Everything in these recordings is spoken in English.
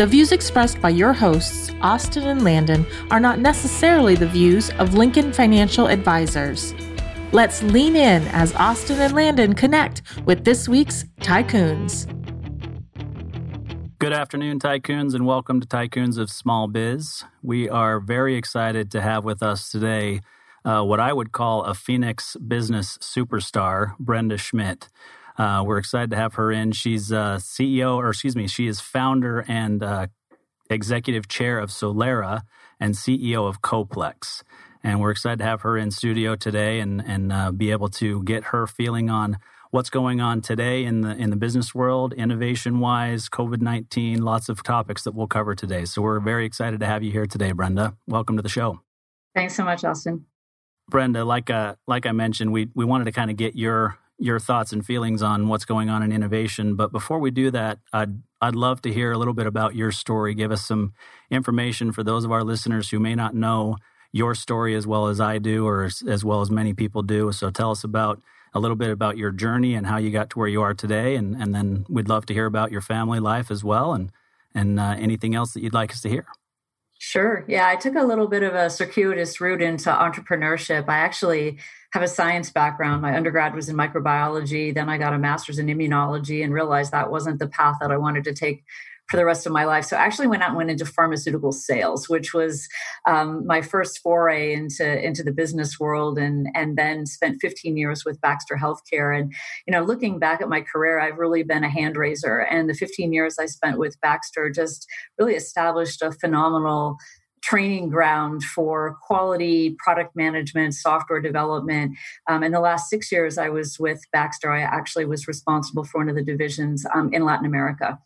The views expressed by your hosts, Austin and Landon, are not necessarily the views of Lincoln Financial Advisors. Let's lean in as Austin and Landon connect with this week's Tycoons. Good afternoon, Tycoons, and welcome to Tycoons of Small Biz. We are very excited to have with us today uh, what I would call a Phoenix business superstar, Brenda Schmidt. Uh, we're excited to have her in. She's uh, CEO, or excuse me, she is founder and uh, executive chair of Solera and CEO of Coplex. And we're excited to have her in studio today and and uh, be able to get her feeling on what's going on today in the in the business world, innovation wise, COVID nineteen, lots of topics that we'll cover today. So we're very excited to have you here today, Brenda. Welcome to the show. Thanks so much, Austin. Brenda, like uh, like I mentioned, we we wanted to kind of get your your thoughts and feelings on what's going on in innovation. But before we do that, I'd I'd love to hear a little bit about your story. Give us some information for those of our listeners who may not know your story as well as I do, or as, as well as many people do. So tell us about a little bit about your journey and how you got to where you are today, and and then we'd love to hear about your family life as well, and and uh, anything else that you'd like us to hear. Sure. Yeah, I took a little bit of a circuitous route into entrepreneurship. I actually have a science background. My undergrad was in microbiology. Then I got a master's in immunology and realized that wasn't the path that I wanted to take for the rest of my life. So I actually went out and went into pharmaceutical sales, which was um, my first foray into into the business world, and and then spent 15 years with Baxter Healthcare. And you know, looking back at my career, I've really been a hand raiser, and the 15 years I spent with Baxter just really established a phenomenal training ground for quality product management, software development. Um, in the last six years, I was with Baxter. I actually was responsible for one of the divisions um, in Latin America.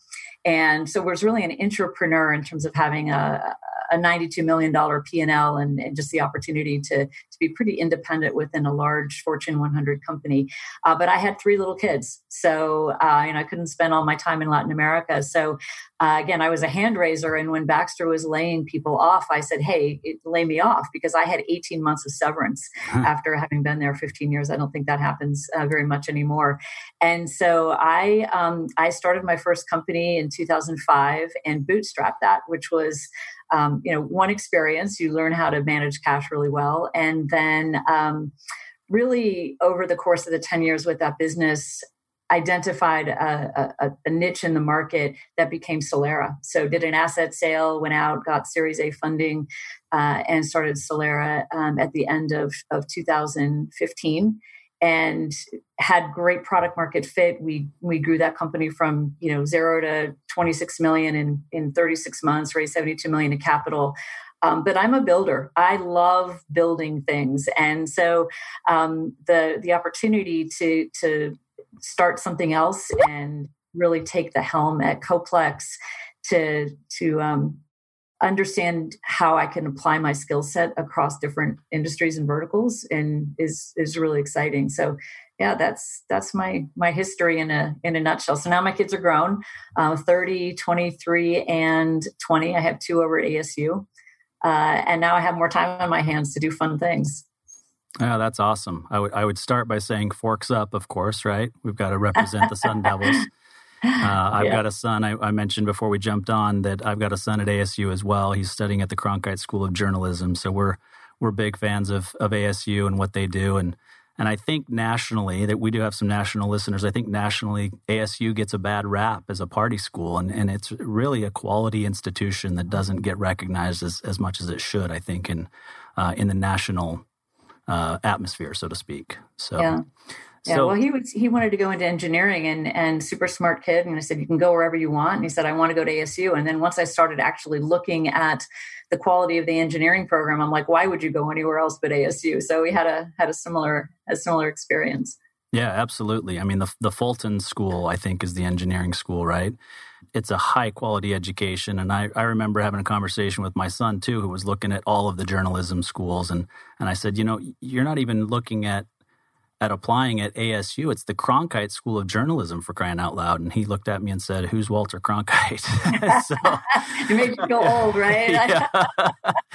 And so was really an entrepreneur in terms of having a, a $92 million P&L and, and, just the opportunity to, to be pretty independent within a large Fortune 100 company. Uh, but I had three little kids. So, uh, and I couldn't spend all my time in Latin America. So uh, again, I was a hand raiser. And when Baxter was laying people off, I said, hey, it, lay me off because I had 18 months of severance huh. after having been there 15 years. I don't think that happens uh, very much anymore. And so I, um, I started my first company in 2005 and bootstrapped that, which was um, you know one experience. You learn how to manage cash really well. And then um, really over the course of the 10 years with that business identified a, a, a, niche in the market that became Solera. So did an asset sale, went out, got Series A funding, uh, and started Solera um, at the end of, of 2015 and had great product market fit. We we grew that company from you know zero to 26 million in in 36 months, raised 72 million in capital. Um, but I'm a builder. I love building things, and so um, the the opportunity to to start something else and really take the helm at Coplex to to um, understand how I can apply my skill set across different industries and verticals and is is really exciting. So yeah, that's that's my my history in a in a nutshell. So now my kids are grown, uh, 30, 23, and 20. I have two over at ASU. Uh, and now I have more time on my hands to do fun things. Yeah, that's awesome. I would I would start by saying forks up, of course, right? We've got to represent the Sun Devils. Uh, I've yeah. got a son. I, I, mentioned before we jumped on that I've got a son at ASU as well. He's studying at the Cronkite School of Journalism. So we're we're big fans of of ASU and what they do. And and I think nationally that we do have some national listeners. I think nationally ASU gets a bad rap as a party school, and and it's really a quality institution that doesn't get recognized as as much as it should. I think in uh, in the national uh, atmosphere, so to speak. So. Yeah. Yeah, so, well, he was he wanted to go into engineering and and super smart kid, and I said you can go wherever you want. And he said I want to go to ASU. And then once I started actually looking at the quality of the engineering program, I'm like, why would you go anywhere else but ASU? So we had a had a similar a similar experience. Yeah, absolutely. I mean, the the Fulton School I think is the engineering school, right? it's a high quality education. And I, I remember having a conversation with my son too, who was looking at all of the journalism schools. And, and I said, you know, you're not even looking at at applying at ASU. It's the Cronkite School of Journalism for crying out loud. And he looked at me and said, Who's Walter Cronkite? so, it makes you go old, right? yeah.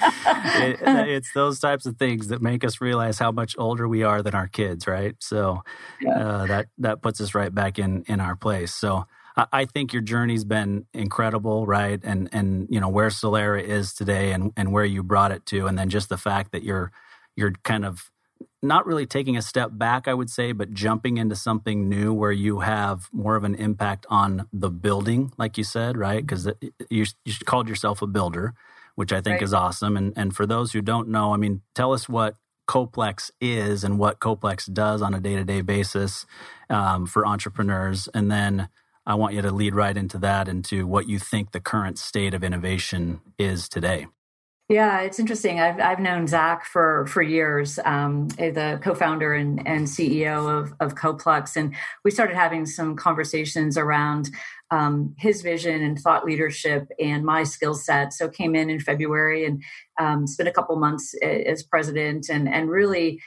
it, it's those types of things that make us realize how much older we are than our kids, right? So yeah. uh, that that puts us right back in in our place. So I think your journey's been incredible, right? And and you know where Solera is today, and and where you brought it to, and then just the fact that you're you're kind of not really taking a step back, I would say, but jumping into something new where you have more of an impact on the building, like you said, right? Because you, you called yourself a builder, which I think right. is awesome. And and for those who don't know, I mean, tell us what Coplex is and what Coplex does on a day to day basis um, for entrepreneurs, and then I want you to lead right into that, into what you think the current state of innovation is today. Yeah, it's interesting. I've I've known Zach for for years, um, the co-founder and, and CEO of of Coplex, and we started having some conversations around um, his vision and thought leadership and my skill set. So came in in February and um, spent a couple months as president, and and really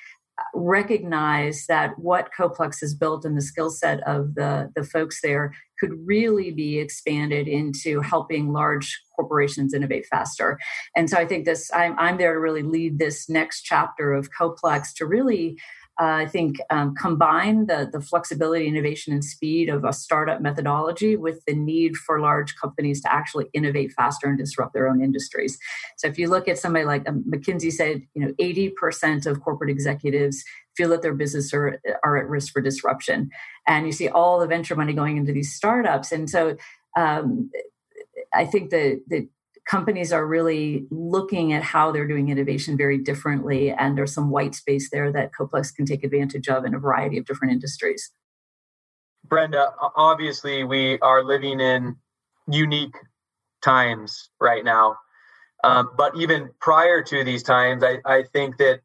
recognize that what Coplex has built and the skill set of the, the folks there could really be expanded into helping large corporations innovate faster. And so I think this, I'm, I'm there to really lead this next chapter of Coplex to really uh, I think um, combine the, the flexibility, innovation, and speed of a startup methodology with the need for large companies to actually innovate faster and disrupt their own industries. So if you look at somebody like um, McKinsey said, you know, 80% of corporate executives feel that their business are, are at risk for disruption. And you see all the venture money going into these startups. And so um, I think that, that companies are really looking at how they're doing innovation very differently. And there's some white space there that Coplex can take advantage of in a variety of different industries. Brenda, obviously, we are living in unique times right now. Um, but even prior to these times, I, I think that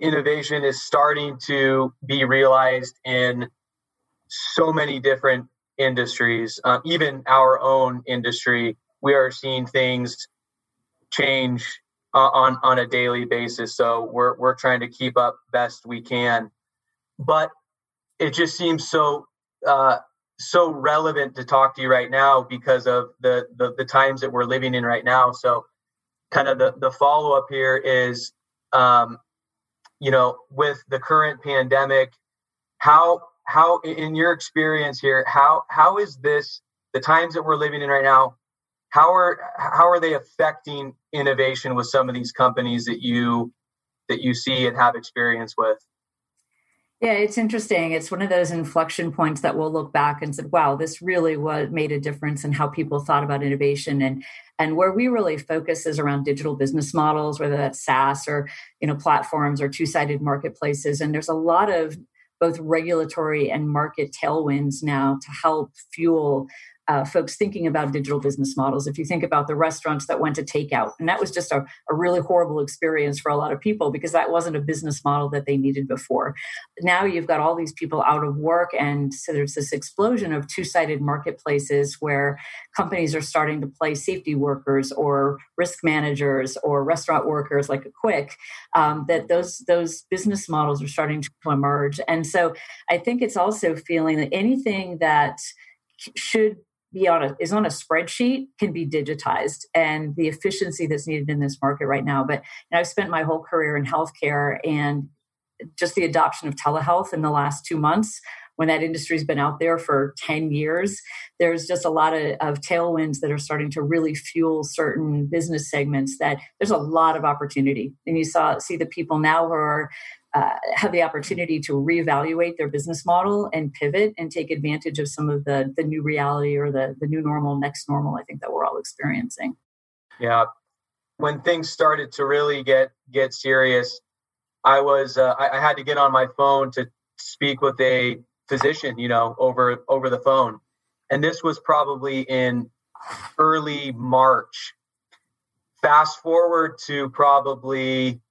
innovation is starting to be realized in so many different industries, um, even our own industry we are seeing things change uh, on on a daily basis. So we're we're trying to keep up best we can, but it just seems so uh, so relevant to talk to you right now because of the, the the times that we're living in right now. So, kind of the the follow up here is, um, you know, with the current pandemic, how how in your experience here, how how is this the times that we're living in right now? How are how are they affecting innovation with some of these companies that you that you see and have experience with? Yeah it's interesting. It's one of those inflection points that we'll look back and said wow this really what made a difference in how people thought about innovation. And and where we really focus is around digital business models whether that's saas or you know platforms or two-sided marketplaces. And there's a lot of both regulatory and market tailwinds now to help fuel uh, folks thinking about digital business models. If you think about the restaurants that went to takeout, and that was just a, a really horrible experience for a lot of people because that wasn't a business model that they needed before. Now you've got all these people out of work, and so there's this explosion of two sided marketplaces where companies are starting to play safety workers or risk managers or restaurant workers like a quick um, that those those business models are starting to emerge and so i think it's also feeling that anything that should be on a is on a spreadsheet can be digitized and the efficiency that's needed in this market right now. But i've spent my whole career in healthcare and just the adoption of telehealth in the last two months when that industry's been out there for 10 years there's just a lot of, of tailwinds that are starting to really fuel certain business segments that there's a lot of opportunity. And you saw see the people now who are uh, have the opportunity to reevaluate their business model and pivot and take advantage of some of the the new reality or the the new normal next normal i think that we're all experiencing. Yeah. When things started to really get get serious i was uh, I, I had to get on my phone to speak with a physician you know over over the phone. And this was probably in early march. Fast forward to probably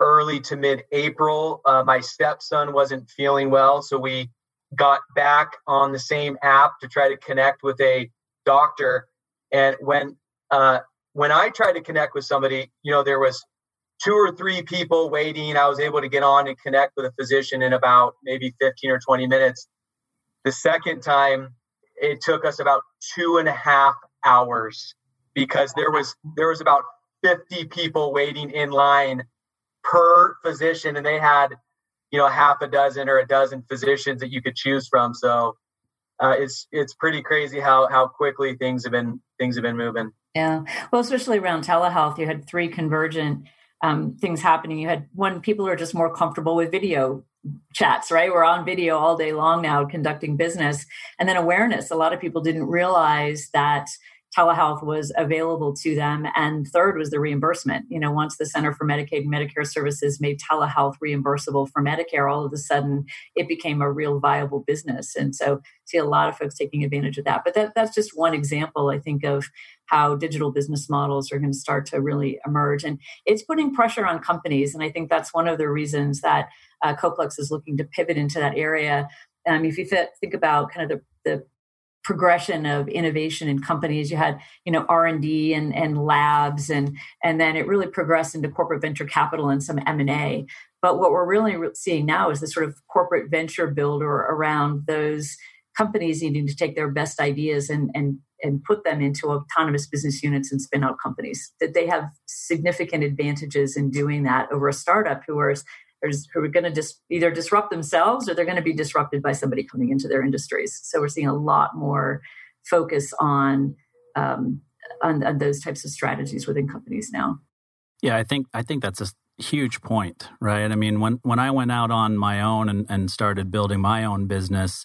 early to mid April. Uh, my stepson wasn't feeling well, so we got back on the same app to try to connect with a doctor. And when uh, when I tried to connect with somebody, you know, there was two or three people waiting. I was able to get on and connect with a physician in about maybe 15 or 20 minutes. The second time, it took us about two and a half hours because there was there was about 50 people waiting in line per physician and they had you know half a dozen or a dozen physicians that you could choose from. So uh, it's it's pretty crazy how how quickly things have been things have been moving. Yeah. Well especially around telehealth you had three convergent um, things happening. You had one people are just more comfortable with video chats right? We're on video all day long now conducting business. And then awareness. A lot of people didn't realize that telehealth was available to them. And third was the reimbursement. You know, once the Center for Medicaid and Medicare Services made telehealth reimbursable for Medicare, all of a sudden it became a real viable business. And so see a lot of folks taking advantage of that. But that, that's just one example, I think, of how digital business models are going to start to really emerge. And it's putting pressure on companies. And I think that's one of the reasons that uh, Coplex is looking to pivot into that area. Um, if you th- think about kind of the, the progression of innovation in companies. You had you know r&d and, and labs and and then it really progressed into corporate venture capital and some m&a but what we're really seeing now is the sort of corporate venture builder around those companies needing to take their best ideas and and and put them into autonomous business units and spin out companies that they have significant advantages in doing that over a startup who are who are going to just either disrupt themselves or they're going to be disrupted by somebody coming into their industries. So we're seeing a lot more focus on, um, on, on those types of strategies within companies now. Yeah, I think I think that's a huge point, right? I mean, when when I went out on my own and, and started building my own business,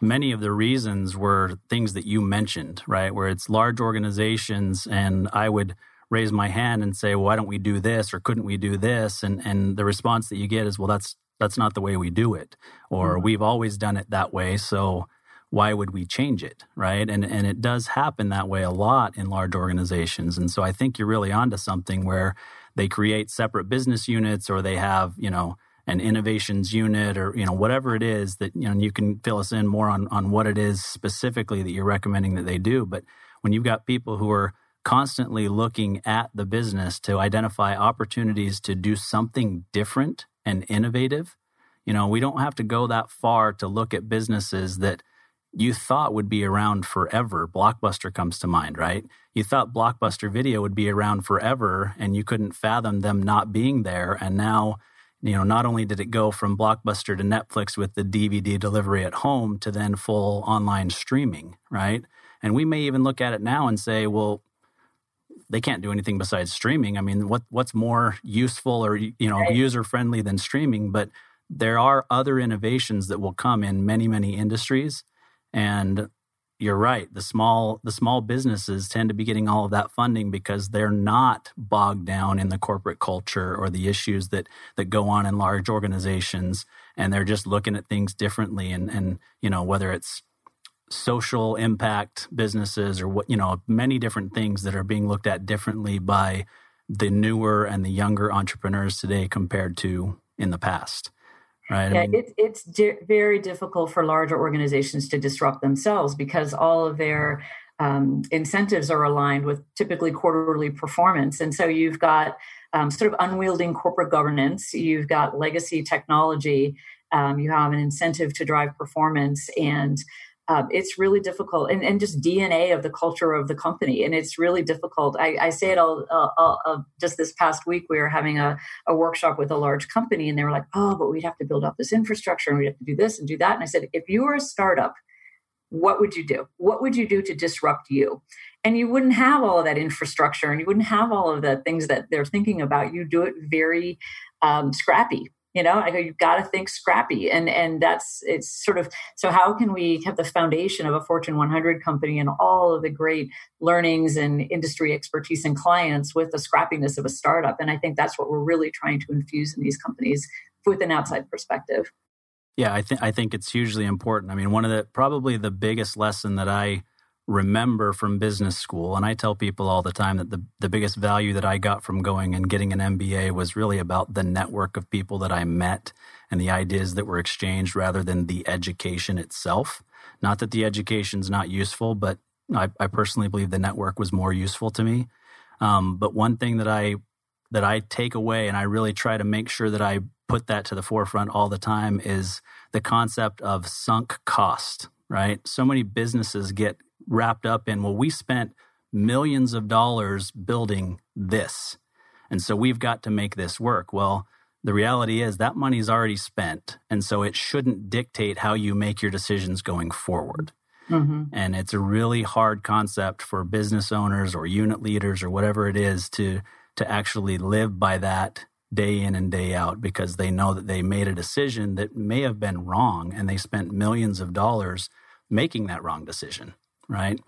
many of the reasons were things that you mentioned, right? Where it's large organizations, and I would raise my hand and say, why don't we do this or couldn't we do this? And and the response that you get is, well, that's that's not the way we do it, or mm-hmm. we've always done it that way, so why would we change it, right? And and it does happen that way a lot in large organizations, and so I think you're really onto something where they create separate business units or they have you know an innovations unit or you know whatever it is that you know you can fill us in more on on what it is specifically that you're recommending that they do but when you've got people who are constantly looking at the business to identify opportunities to do something different and innovative. You know, we don't have to go that far to look at businesses that you thought would be around forever. Blockbuster comes to mind, right? You thought Blockbuster video would be around forever and you couldn't fathom them not being there. And now, you know, not only did it go from Blockbuster to Netflix with the DVD delivery at home to then full online streaming, right? And we may even look at it now and say, well, they can't do anything besides streaming. I mean, what what's more useful or you know right. user friendly than streaming? But there are other innovations that will come in many many industries, and you're right. The small the small businesses tend to be getting all of that funding because they're not bogged down in the corporate culture or the issues that that go on in large organizations, and they're just looking at things differently. And and you know whether it's social impact businesses or what you know many different things that are being looked at differently by the newer and the younger entrepreneurs today compared to in the past right? Yeah I mean, it's, it's di- very difficult for larger organizations to disrupt themselves because all of their um, incentives are aligned with typically quarterly performance. And so you've got um, sort of unwielding corporate governance you've got legacy technology um, you have an incentive to drive performance and um, it's really difficult and, and just dna of the culture of the company and it's really difficult. I, I say it all uh, uh, uh, just this past week we were having a, a workshop with a large company and they were like oh but we'd have to build up this infrastructure and we'd have to do this and do that. And i said if you were a startup what would you do? What would you do to disrupt you? And you wouldn't have all of that infrastructure and you wouldn't have all of the things that they're thinking about. You do it very um, scrappy you know i go you've got to think scrappy and and that's it's sort of so how can we have the foundation of a fortune 100 company and all of the great learnings and industry expertise and clients with the scrappiness of a startup? And i think that's what we're really trying to infuse in these companies with an outside perspective. Yeah i think i think it's hugely important. I mean one of the probably the biggest lesson that i remember from business school. And I tell people all the time that the, the biggest value that I got from going and getting an MBA was really about the network of people that I met and the ideas that were exchanged rather than the education itself. Not that the education's not useful, but I, I personally believe the network was more useful to me. Um, but one thing that I that I take away, and I really try to make sure that I put that to the forefront all the time, is the concept of sunk cost. Right? So many businesses get wrapped up in, well, we spent millions of dollars building this, and so we've got to make this work. Well, the reality is that money's already spent, and so it shouldn't dictate how you make your decisions going forward. Mm-hmm. And it's a really hard concept for business owners or unit leaders or whatever it is to to actually live by that day in and day out because they know that they made a decision that may have been wrong and they spent millions of dollars making that wrong decision, right?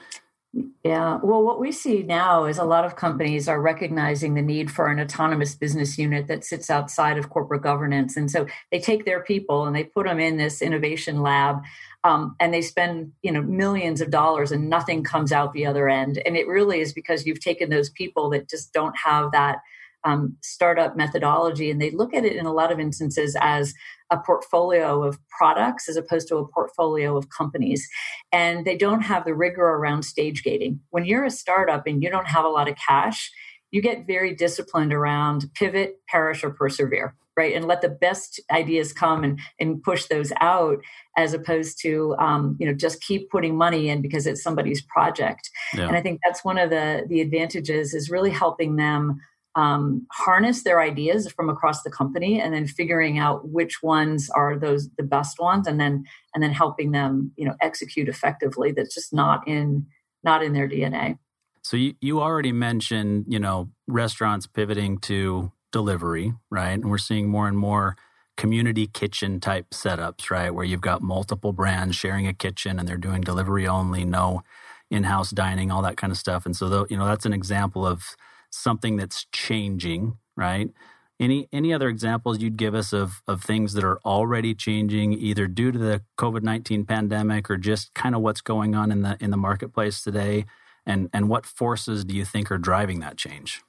Yeah. Well, what we see now is a lot of companies are recognizing the need for an autonomous business unit that sits outside of corporate governance. And so they take their people and they put them in this innovation lab um, and they spend you know millions of dollars and nothing comes out the other end. And it really is because you've taken those people that just don't have that um, startup methodology and they look at it in a lot of instances as a portfolio of products as opposed to a portfolio of companies. And they don't have the rigor around stage gating. When you're a startup and you don't have a lot of cash, you get very disciplined around pivot, perish, or persevere, right? And let the best ideas come and, and push those out as opposed to, um, you know, just keep putting money in because it's somebody's project. Yeah. And I think that's one of the, the advantages is really helping them um, harness their ideas from across the company and then figuring out which ones are those the best ones and then and then helping them you know execute effectively that's just not in not in their dna so you, you already mentioned you know restaurants pivoting to delivery right? And we're seeing more and more community kitchen type setups right? Where you've got multiple brands sharing a kitchen and they're doing delivery only no in-house dining all that kind of stuff. And so the, you know that's an example of something that's changing, right? Any any other examples you'd give us of of things that are already changing, either due to the COVID nineteen pandemic or just kind of what's going on in the in the marketplace today, and and what forces do you think are driving that change?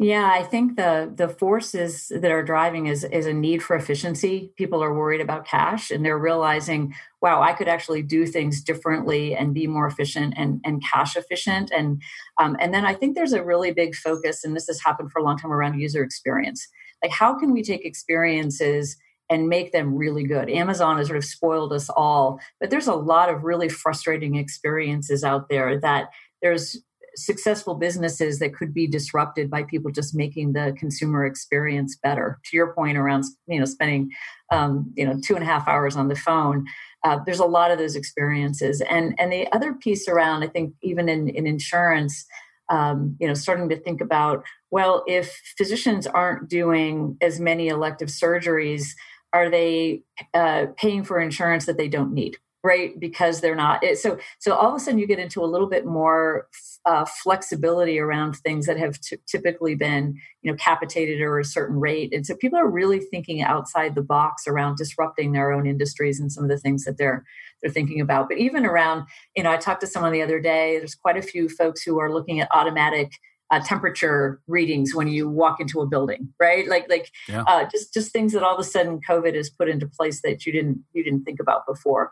Yeah, I think the the forces that are driving is is a need for efficiency. People are worried about cash and they're realizing, wow, I could actually do things differently and be more efficient and, and cash efficient. And um, and then I think there's a really big focus, and this has happened for a long time around user experience. Like how can we take experiences and make them really good. Amazon has sort of spoiled us all, but there's a lot of really frustrating experiences out there that there's successful businesses that could be disrupted by people just making the consumer experience better. To your point around, you know, spending, um, you know, two and a half hours on the phone, uh, there's a lot of those experiences. And and the other piece around, I think, even in in insurance. Um, you know, starting to think about well, if physicians aren't doing as many elective surgeries, are they uh, paying for insurance that they don't need? Right because they're not it, so so all of a sudden you get into a little bit more uh, flexibility around things that have t- typically been you know capitated or a certain rate and so people are really thinking outside the box around disrupting their own industries and some of the things that they're they're thinking about but even around you know i talked to someone the other day there's quite a few folks who are looking at automatic uh, temperature readings when you walk into a building, right? Like, like yeah. uh, just just things that all of a sudden COVID has put into place that you didn't you didn't think about before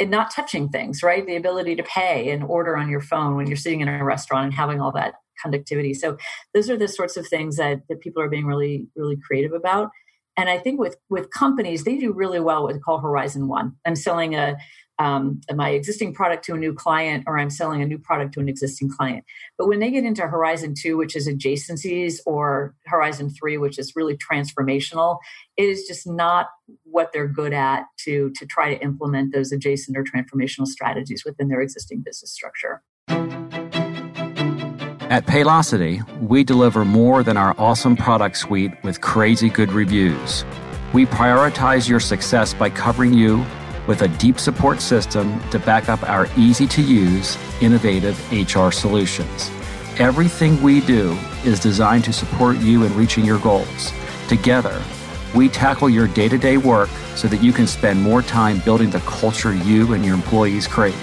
and not touching things, right? The ability to pay and order on your phone when you're sitting in a restaurant and having all that conductivity. So those are the sorts of things that, that people are being really, really creative about. And I think with with companies, they do really well what call Horizon One. I'm selling a um, my existing product to a new client or I'm selling a new product to an existing client. But when they get into Horizon 2, which is adjacencies, or Horizon 3, which is really transformational, it is just not what they're good at to, to try to implement those adjacent or transformational strategies within their existing business structure. At Paylocity, we deliver more than our awesome product suite with crazy good reviews. We prioritize your success by covering you with a deep support system to back up our easy to use, innovative HR solutions. Everything we do is designed to support you in reaching your goals. Together, we tackle your day to day work so that you can spend more time building the culture you and your employees crave.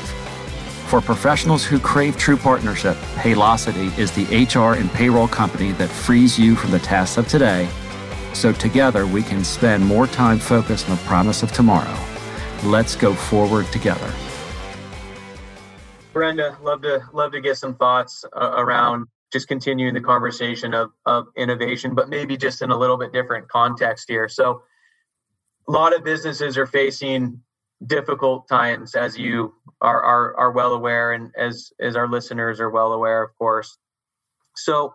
For professionals who crave true partnership, Paylocity is the HR and payroll company that frees you from the tasks of today so together we can spend more time focused on the promise of tomorrow. Let's go forward together. Brenda, love to love to get some thoughts uh, around just continuing the conversation of, of innovation, but maybe just in a little bit different context here. So, a lot of businesses are facing difficult times, as you are are, are well aware, and as as our listeners are well aware, of course. So,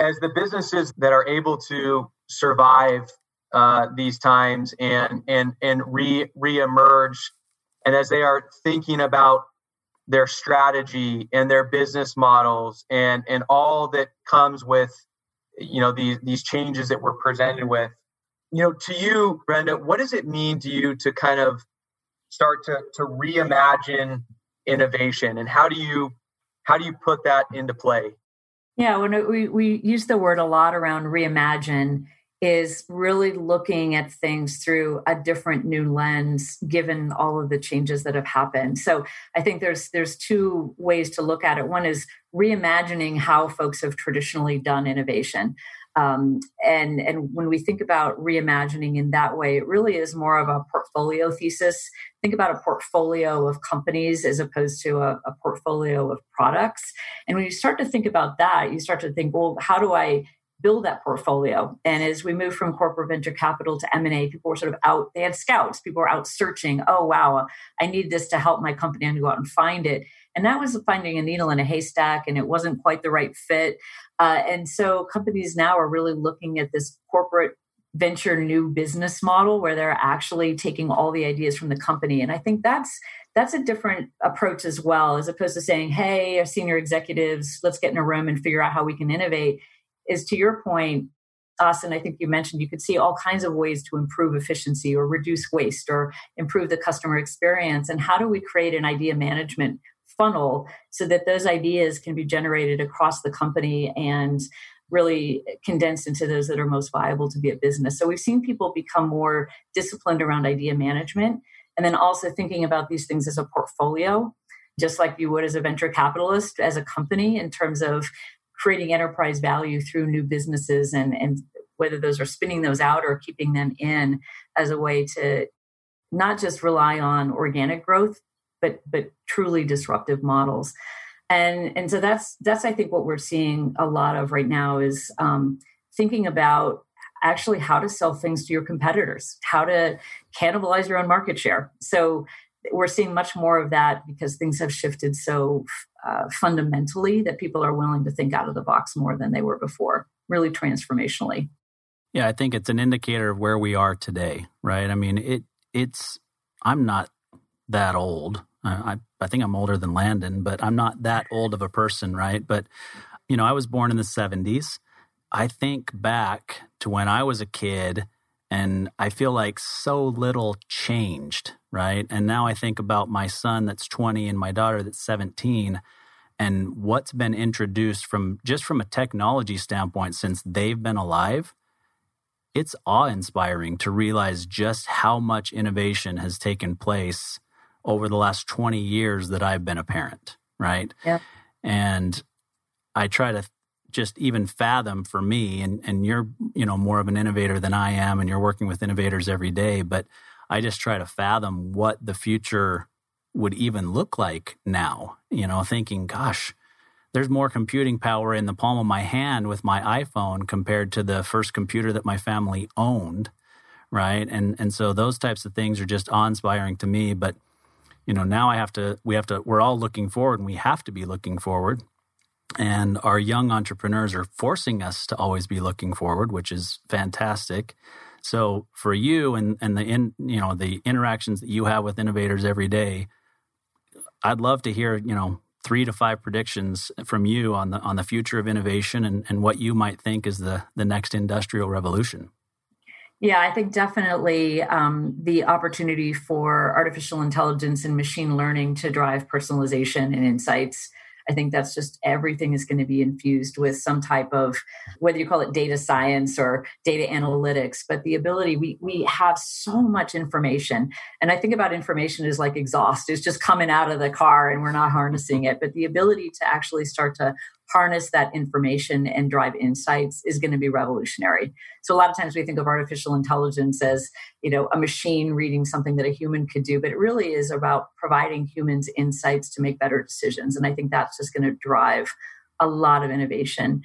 as the businesses that are able to survive uh, these times and and and re reemerge, and as they are thinking about their strategy and their business models and and all that comes with you know these these changes that we're presented with you know to you brenda what does it mean to you to kind of start to to reimagine innovation? And how do you how do you put that into play? Yeah when we we use the word a lot around reimagine is really looking at things through a different new lens given all of the changes that have happened. So i think there's there's two ways to look at it. One is reimagining how folks have traditionally done innovation. Um, and and when we think about reimagining in that way it really is more of a portfolio thesis. Think about a portfolio of companies as opposed to a, a portfolio of products. And when you start to think about that you start to think well how do i build that portfolio. And as we move from corporate venture capital to M&A, people were sort of out, they had scouts, people were out searching, oh, wow, I need this to help my company. I'm going to go out and find it. And that was finding a needle in a haystack, and it wasn't quite the right fit. Uh, and so companies now are really looking at this corporate venture new business model where they're actually taking all the ideas from the company. And I think that's that's a different approach as well, as opposed to saying, hey, our senior executives, let's get in a room and figure out how we can innovate is to your point, Austin, I think you mentioned you could see all kinds of ways to improve efficiency or reduce waste or improve the customer experience. And how do we create an idea management funnel so that those ideas can be generated across the company and really condensed into those that are most viable to be a business. So we've seen people become more disciplined around idea management and then also thinking about these things as a portfolio just like you would as a venture capitalist as a company in terms of creating enterprise value through new businesses and, and whether those are spinning those out or keeping them in as a way to not just rely on organic growth, but but truly disruptive models. And and so that's that's I think what we're seeing a lot of right now is um, thinking about actually how to sell things to your competitors, how to cannibalize your own market share. So we're seeing much more of that because things have shifted so uh, fundamentally that people are willing to think out of the box more than they were before, really transformationally. Yeah, I think it's an indicator of where we are today, right? I mean, it it's I'm not that old. I I think I'm older than Landon, but I'm not that old of a person, right? But you know, I was born in the 70s. I think back to when I was a kid and I feel like so little changed, right? And now I think about my son that's 20 and my daughter that's 17 and what's been introduced from just from a technology standpoint since they've been alive. It's awe inspiring to realize just how much innovation has taken place over the last 20 years that I've been a parent, right? Yeah. And I try to just even fathom for me and and you're you know more of an innovator than I am and you're working with innovators every day but I just try to fathom what the future would even look like now you know thinking gosh there's more computing power in the palm of my hand with my iPhone compared to the first computer that my family owned right? And and so those types of things are just awe-inspiring to me but you know now I have to we have to we're all looking forward and we have to be looking forward and our young entrepreneurs are forcing us to always be looking forward, which is fantastic. So for you and, and the in, you know the interactions that you have with innovators every day, I'd love to hear you know three to five predictions from you on the on the future of innovation and, and what you might think is the the next industrial revolution. Yeah, I think definitely um, the opportunity for artificial intelligence and machine learning to drive personalization and insights I think that's just everything is going to be infused with some type of whether you call it data science or data analytics, but the ability we we have so much information. And I think about information as like exhaust. It's just coming out of the car and we're not harnessing it. But the ability to actually start to harness that information and drive insights is going to be revolutionary. So a lot of times we think of artificial intelligence as, you know, a machine reading something that a human could do, but it really is about providing humans insights to make better decisions. And I think that's just going to drive a lot of innovation.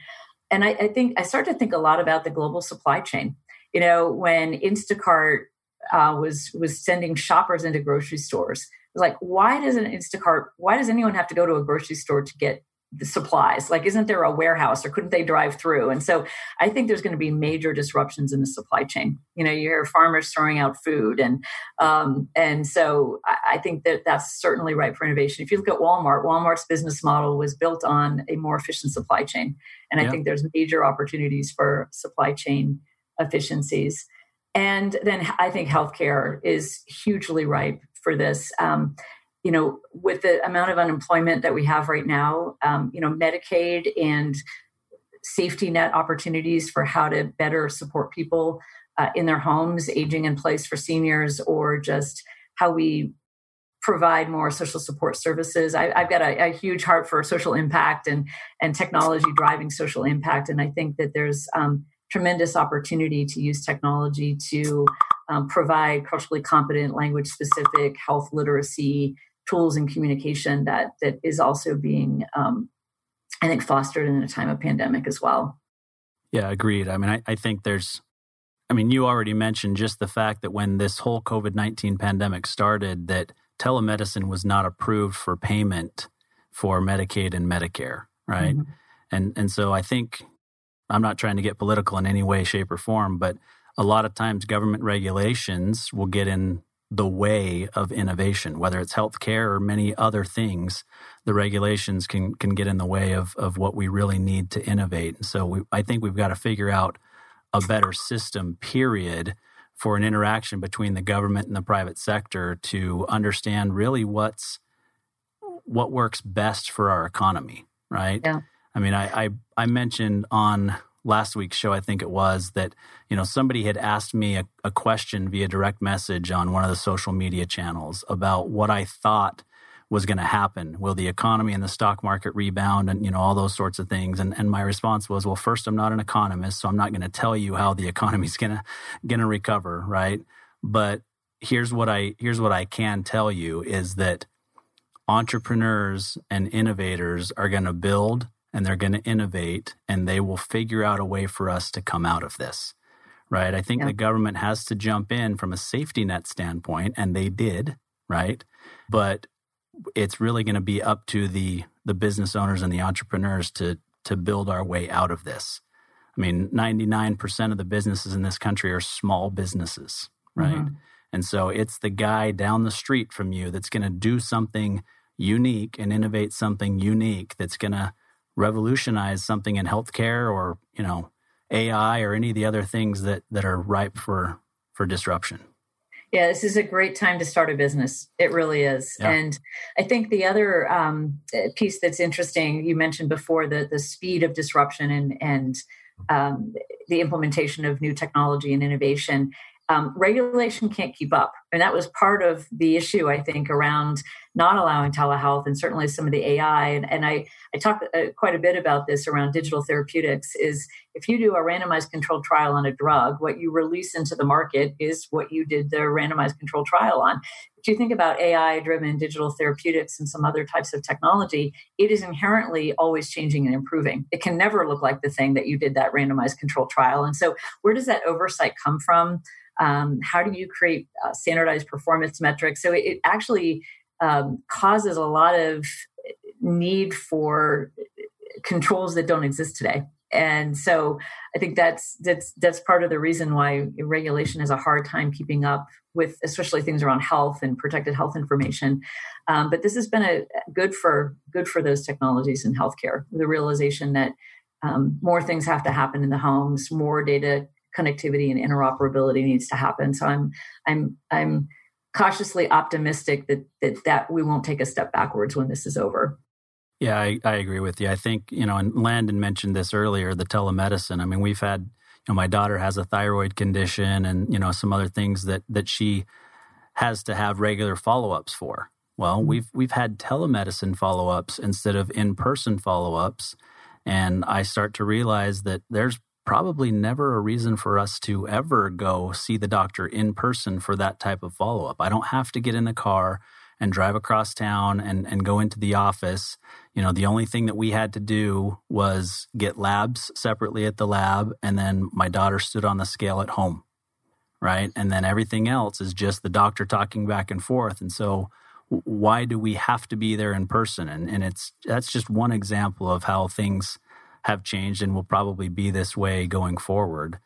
And I, I think I start to think a lot about the global supply chain. You know, when Instacart uh, was was sending shoppers into grocery stores, like, why does an Instacart? Why does anyone have to go to a grocery store to get the supplies like isn't there a warehouse or couldn't they drive through? And so i think there's going to be major disruptions in the supply chain. You know you hear farmers throwing out food and um, and so I, I think that that's certainly right for innovation. If you look at walmart walmart's business model was built on a more efficient supply chain. And i think there's major opportunities for supply chain efficiencies. And then i think healthcare is hugely ripe for this. Um, you know, with the amount of unemployment that we have right now, um, you know, Medicaid and safety net opportunities for how to better support people uh, in their homes, aging in place for seniors, or just how we provide more social support services. I, have got a, a, huge heart for social impact and and technology driving social impact, and I think that there's um, tremendous opportunity to use technology to um, provide culturally competent, language specific health literacy tools and communication that that is also being um, i think fostered in a time of pandemic as well. Yeah agreed. I mean I, I think there's i mean you already mentioned just the fact that when this whole covid-19 pandemic started that telemedicine was not approved for payment for medicaid and medicare right? Mm-hmm. and and so i think i'm not trying to get political in any way shape or form but a lot of times government regulations will get in the way of innovation, whether it's healthcare or many other things. The regulations can can get in the way of of what we really need to innovate. And so we, I think we've got to figure out a better system. Period. For an interaction between the government and the private sector to understand really what's what works best for our economy, right? Yeah. I mean, I, I, I mentioned on last week's show, I think it was, that, you know, somebody had asked me a, a question via direct message on one of the social media channels about what I thought was going to happen. Will the economy and the stock market rebound and, you know, all those sorts of things? And, and my response was, well, first, I'm not an economist, so I'm not going to tell you how the economy is going to, going to recover. Right. But here's what I, here's what I can tell you is that entrepreneurs and innovators are going to build and they're going to innovate and they will figure out a way for us to come out of this. Right. I think yeah. the government has to jump in from a safety net standpoint, and they did, right? But it's really going to be up to the the business owners and the entrepreneurs to to build our way out of this. I mean, 99% of the businesses in this country are small businesses, right? Mm-hmm. And so it's the guy down the street from you that's going to do something unique and innovate something unique that's going to revolutionize something in healthcare or you know AI or any of the other things that that are ripe for for disruption. Yeah, this is a great time to start a business. It really is. Yeah. And I think the other um, piece that's interesting, you mentioned before the the speed of disruption and and um, the implementation of new technology and innovation um, regulation can't keep up. And that was part of the issue, I think, around not allowing telehealth and certainly some of the AI. And, and I, I talk uh, quite a bit about this around digital therapeutics is if you do a randomized controlled trial on a drug, what you release into the market is what you did the randomized controlled trial on. If you think about AI driven digital therapeutics and some other types of technology, it is inherently always changing and improving. It can never look like the thing that you did that randomized controlled trial. And so, where does that oversight come from? Um, how do you create uh, standardized performance metrics? So it, it actually um, causes a lot of need for controls that don't exist today. And so I think that's that's that's part of the reason why regulation has a hard time keeping up with, especially things around health and protected health information. Um, but this has been a good for good for those technologies in healthcare. The realization that um, more things have to happen in the homes, more data connectivity and interoperability needs to happen. So I'm I'm I'm cautiously optimistic that that that we won't take a step backwards when this is over. Yeah, I, I agree with you. I think you know, and Landon mentioned this earlier, the telemedicine. I mean, we've had you know, my daughter has a thyroid condition, and you know, some other things that that she has to have regular follow ups for. Well, mm-hmm. we've we've had telemedicine follow ups instead of in person follow ups And I start to realize that there's probably never a reason for us to ever go see the doctor in person for that type of follow up. I don't have to get in a car and drive across town and, and go into the office. You know, the only thing that we had to do was get labs separately at the lab, and then my daughter stood on the scale at home, right? And then everything else is just the doctor talking back and forth. And so, why do we have to be there in person? And, and it's that's just one example of how things have changed and will probably be this way going forward.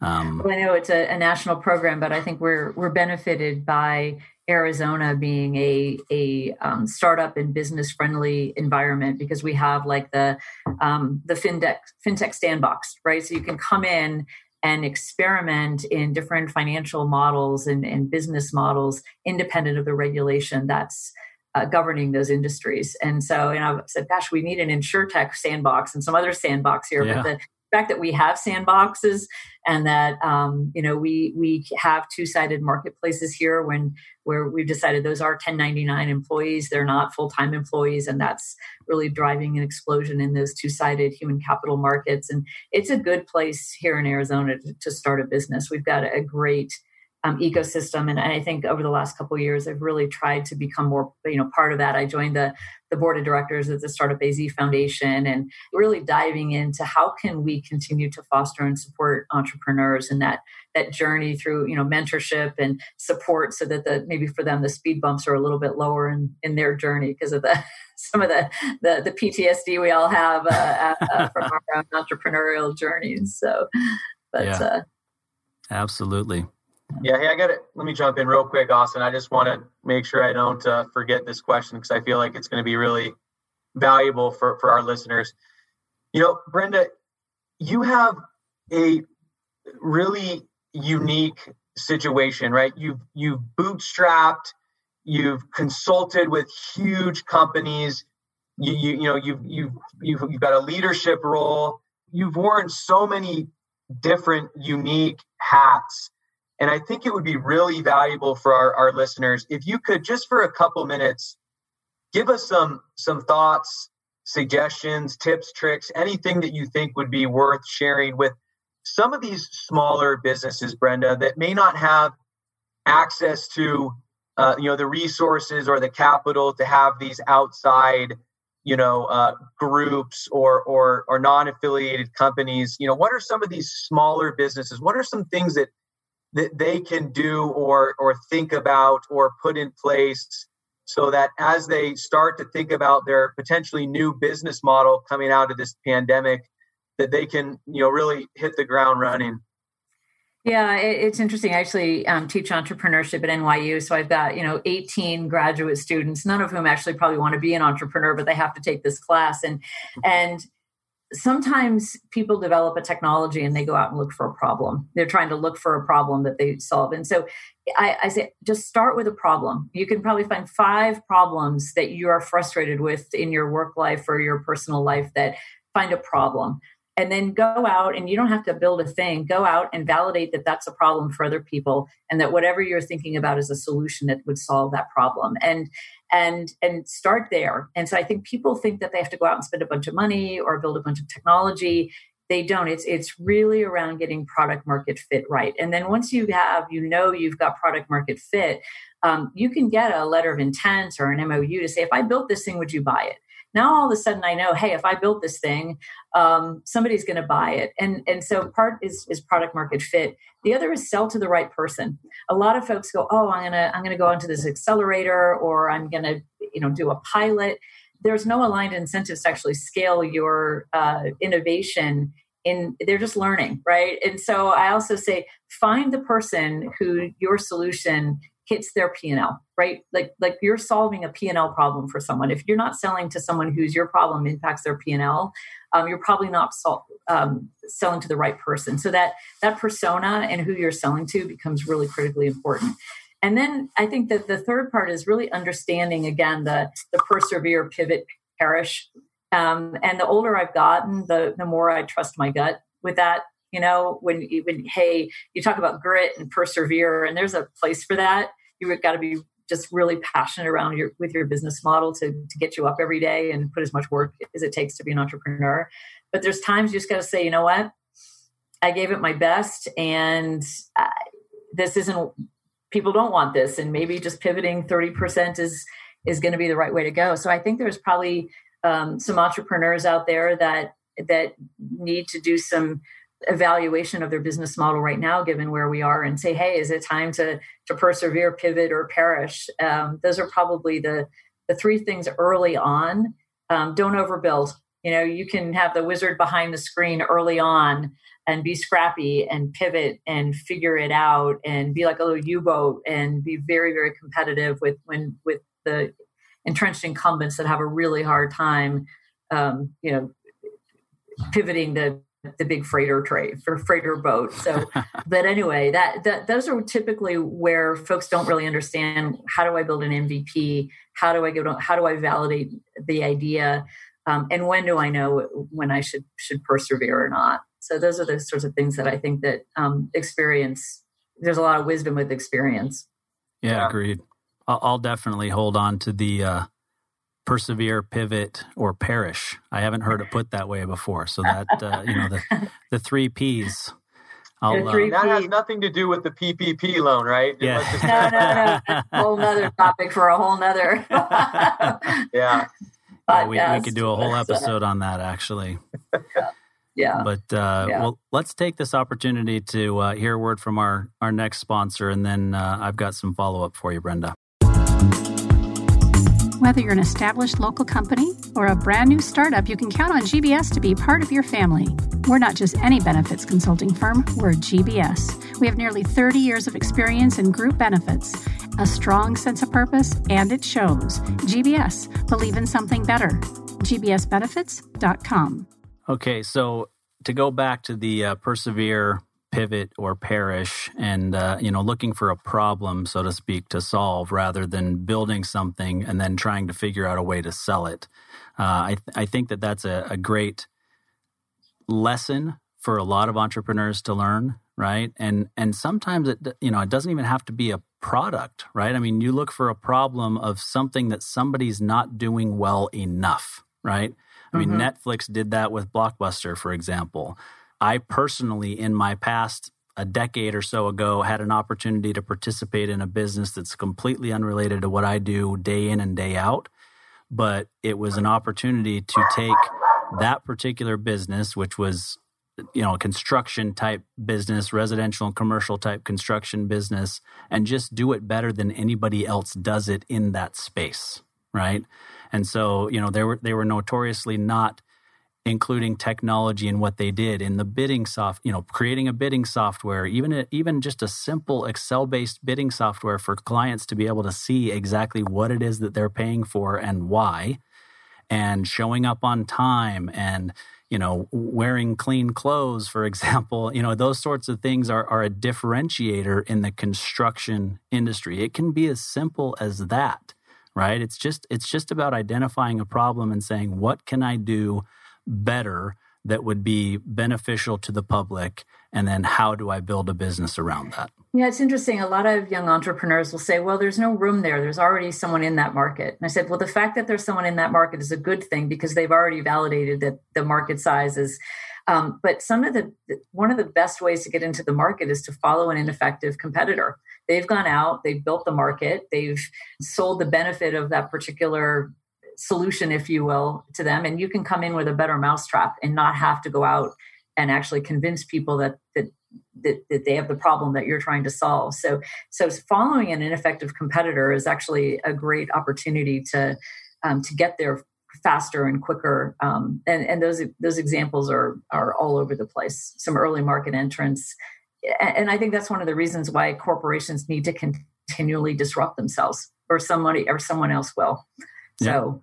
Um, well, I know it's a, a, national program, but I think we're we're benefited by Arizona being a a um, startup and business friendly environment because we have like the um, the fintech fintech sandbox, right? So you can come in and experiment in different financial models and, and business models independent of the regulation that's uh, governing those industries. And so, and I said, gosh, we need an insurtech sandbox and some other sandbox here. Yeah. But the fact that we have sandboxes and that um, you know we we have two sided marketplaces here when where we've decided those are 1099 employees they're not full time employees and that's really driving an explosion in those two sided human capital markets and it's a good place here in Arizona to, to start a business we've got a great um, ecosystem. And I think over the last couple years, I've really tried to become more, you know, part of that. I joined the the board of directors of the Startup AZ Foundation, and really diving into how can we continue to foster and support entrepreneurs in that that journey through, you know, mentorship and support, so that the maybe for them the speed bumps are a little bit lower in in their journey because of the some of the the, the PTSD we all have uh, uh, from our own entrepreneurial journeys. So, but yeah. uh, absolutely. Yeah, hey, I got it. Let me jump in real quick, Austin. I just want to make sure I don't uh, forget this question because I feel like it's going to be really valuable for, for our listeners. You know, Brenda, you have a really unique situation, right? You've you've bootstrapped, you've consulted with huge companies, you you, you know you've you've you've you've got a leadership role. You've worn so many different unique hats and I think it would be really valuable for our, our listeners if you could just for a couple minutes give us some some thoughts, suggestions, tips, tricks, anything that you think would be worth sharing with some of these smaller businesses, Brenda, that may not have access to uh, you know the resources or the capital to have these outside you know uh, groups or or or non-affiliated companies. You know what are some of these smaller businesses? What are some things that that they can do or or think about or put in place so that as they start to think about their potentially new business model coming out of this pandemic that they can you know really hit the ground running yeah, it's interesting. I actually um, teach entrepreneurship at NYU, so I've got you know 18 graduate students, none of whom actually probably want to be an entrepreneur, but they have to take this class. And and sometimes people develop a technology and they go out and look for a problem. They're trying to look for a problem that they solve. And so I, I, say just start with a problem. You can probably find five problems that you are frustrated with in your work life or your personal life that find a problem and then go out and you don't have to build a thing go out and validate that that's a problem for other people and that whatever you're thinking about is a solution that would solve that problem and and and start there. And so i think people think that they have to go out and spend a bunch of money or build a bunch of technology. They don't. It's it's really around getting product market fit right. And then once you have you know you've got product market fit um, you can get a letter of intent or an mou to say if i built this thing would you buy it now all of a sudden I know, hey, if I built this thing, um, somebody's going to buy it. And and so part is is product market fit. The other is sell to the right person. A lot of folks go, oh, I'm gonna I'm gonna go into this accelerator or I'm gonna you know do a pilot. There's no aligned incentives to actually scale your uh, innovation in they're just learning right and so i also say find the person who your solution hits their P&L, right? Like like you're solving a P&L problem for someone. If you're not selling to someone whose your problem impacts their P&L, um, you're probably not sol- um, selling to the right person. So that that persona and who you're selling to becomes really critically important. And then I think that the third part is really understanding again the the persevere, pivot, perish. Um, and the older I've gotten, the the more I trust my gut with that you know when even hey you talk about grit and persevere and there's a place for that you've got to be just really passionate around your with your business model to, to get you up every day and put as much work as it takes to be an entrepreneur but there's times you just got to say, you know what, I gave it my best, and I, this isn't. People don't want this, and maybe just pivoting thirty percent is is going to be the right way to go. So I think there's probably um, some entrepreneurs out there that that need to do some evaluation of their business model right now given where we are and say hey is it time to to persevere pivot or perish? Um, those are probably the the three things early on. Um, don't overbuild. You know you can have the wizard behind the screen early on and be scrappy and pivot and figure it out and be like a little u-boat and be very very competitive with when with the entrenched incumbents that have a really hard time um, you know pivoting the the big freighter trade for freighter boat. So, but anyway, that, that those are typically where folks don't really understand how do I build an MVP? How do I go to, how do I validate the idea? Um, and when do I know when I should should persevere or not? So those are the sorts of things that I think that um, experience. There's a lot of wisdom with experience. Yeah, yeah. agreed. I'll, I'll, definitely hold on to the uh, persevere, pivot, or perish. I haven't heard it put that way before. So that uh, you know the the three P's. I'll, uh, that has nothing to do with the PPP loan, right? Yeah. no, no, no. whole nother topic for a whole nother. yeah. But, we, yes, we could do a whole episode on that, actually. Yeah. yeah. But uh, yeah. well, let's take this opportunity to uh, hear a word from our our next sponsor, and then uh, I've got some follow up for you, Brenda. Whether you're an established local company or a brand new startup, you can count on GBS to be part of your family. We're not just any benefits consulting firm, we're GBS. We have nearly 30 years of experience in group benefits, a strong sense of purpose, and it shows. GBS, believe in something better. GBSbenefits.com. Okay, so to go back to the uh, Persevere pivot or perish and uh, you know looking for a problem so to speak to solve rather than building something and then trying to figure out a way to sell it. Uh, I, th- I think that that's a, a great lesson for a lot of entrepreneurs to learn right? And and sometimes it you know it doesn't even have to be a product right? I mean you look for a problem of something that somebody's not doing well enough right? I mean mm-hmm. netflix did that with blockbuster for example I personally, in my past a decade or so ago, had an opportunity to participate in a business that's completely unrelated to what I do day in and day out. But it was an opportunity to take that particular business, which was you know, a construction type business, residential and commercial type construction business, and just do it better than anybody else does it in that space, right? And so, you know, they were they were notoriously not including technology and what they did in the bidding soft, you know, creating a bidding software, even a, even just a simple Excel-based bidding software for clients to be able to see exactly what it is that they're paying for and why, and showing up on time and you know wearing clean clothes for example you know those sorts of things are, are a differentiator in the construction industry. It can be as simple as that right? It's just it's just about identifying a problem and saying what can i do better that would be beneficial to the public? And then how do I build a business around that? Yeah, it's interesting. A lot of young entrepreneurs will say, well, there's no room there. There's already someone in that market. And I said, well, the fact that there's someone in that market is a good thing because they've already validated that the market size is. Um, but some of the one of the best ways to get into the market is to follow an ineffective competitor. They've gone out, they've built the market, they've sold the benefit of that particular solution, if you will, to them. And you can come in with a better mousetrap and not have to go out and actually convince people that that that, that they have the problem that you're trying to solve. So so following an ineffective competitor is actually a great opportunity to um, to get there faster and quicker. Um, and and those those examples are are all over the place. Some early market entrants. And I think that's one of the reasons why corporations need to continually disrupt themselves, or somebody or someone else will. So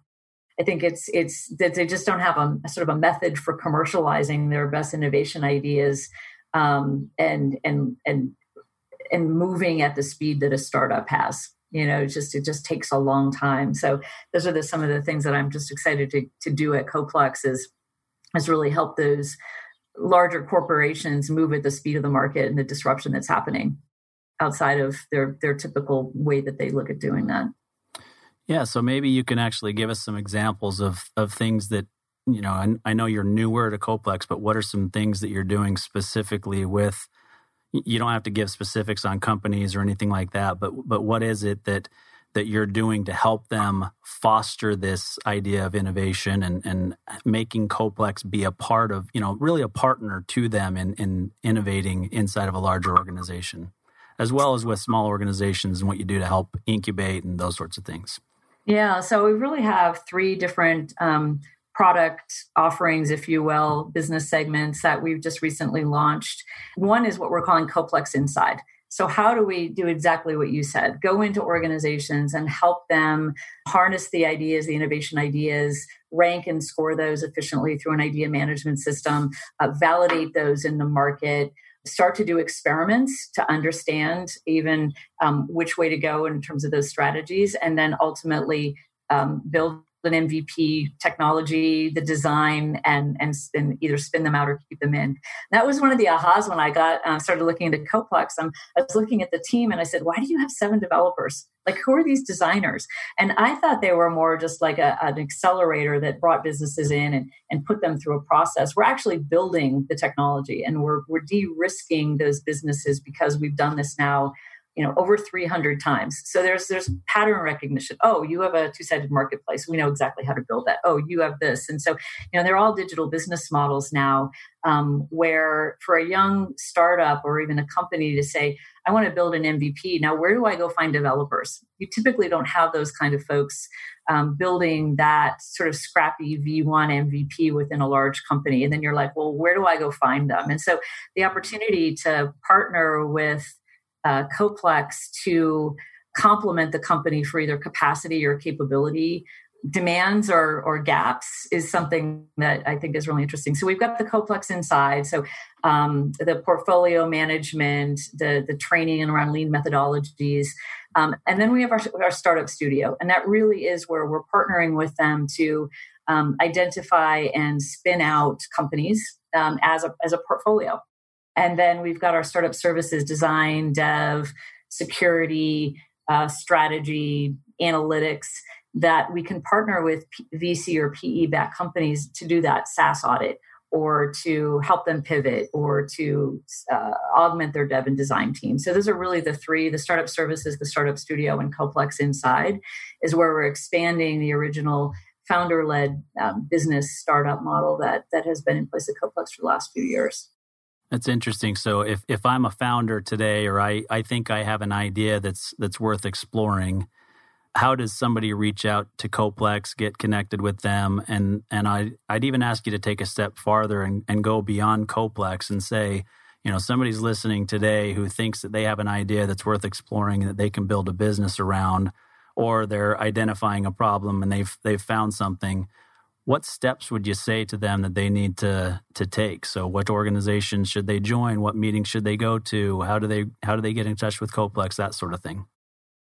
I think it's it's that they just don't have a, a, sort of a method for commercializing their best innovation ideas um, and and and and moving at the speed that a startup has. You know, just it just takes a long time. So those are the, some of the things that I'm just excited to to do at Coplex is is really help those larger corporations move at the speed of the market and the disruption that's happening outside of their their typical way that they look at doing that. Yeah, so maybe you can actually give us some examples of of things that you know, I, I know you're newer to Coplex, but what are some things that you're doing specifically with? You don't have to give specifics on companies or anything like that, but but what is it that that you're doing to help them foster this idea of innovation and, and making Coplex be a part of, you know, really a partner to them in, in innovating inside of a larger organization, as well as with small organizations and what you do to help incubate and those sorts of things. Yeah, so we really have three different um, product offerings, if you will, business segments that we've just recently launched. One is what we're calling Coplex Inside. So, how do we do exactly what you said? Go into organizations and help them harness the ideas, the innovation ideas, rank and score those efficiently through an idea management system, uh, validate those in the market, start to do experiments to understand even um, which way to go in terms of those strategies, and then ultimately um, build an MVP technology, the design, and, and, either spin them out or keep them in. That was one of the ahas when I got uh, started looking into Coplex. Um, I was looking at the team and I said, "Why do you have seven developers? Like, who are these designers?" And I thought they were more just like a, an accelerator that brought businesses in and, and put them through a process. We're actually building the technology and we're we're de-risking those businesses because we've done this now you know over 300 times. So there's there's pattern recognition. Oh you have a two-sided marketplace. We know exactly how to build that. Oh you have this. And so you know they're all digital business models now um, where for a young startup or even a company to say i want to build an mvp now where do i go find developers? You typically don't have those kind of folks um, building that sort of scrappy v1 mvp within a large company. And then you're like well where do i go find them? And so the opportunity to partner with uh, Coplex to complement the company for either capacity or capability demands or, or gaps is something that I think is really interesting. So we've got the Coplex inside. So um, the portfolio management, the the training around lean methodologies, um, and then we have our, our startup studio, and that really is where we're partnering with them to um, identify and spin out companies um, as a as a portfolio. And then we've got our startup services design, dev, security, uh, strategy, analytics that we can partner with VC or PE backed companies to do that SaaS audit or to help them pivot or to uh, augment their dev and design team. So those are really the three the startup services, the startup studio, and Coplex Inside is where we're expanding the original founder led um, business startup model that, that has been in place at Coplex for the last few years. That's interesting. So if, if I'm a founder today or I, I think I have an idea that's that's worth exploring, how does somebody reach out to Coplex, get connected with them? And and I I'd even ask you to take a step farther and, and go beyond Coplex and say, you know, somebody's listening today who thinks that they have an idea that's worth exploring and that they can build a business around, or they're identifying a problem and they've they've found something what steps would you say to them that they need to to take? So what organizations should they join? What meetings should they go to? How do they how do they get in touch with coplex? That sort of thing.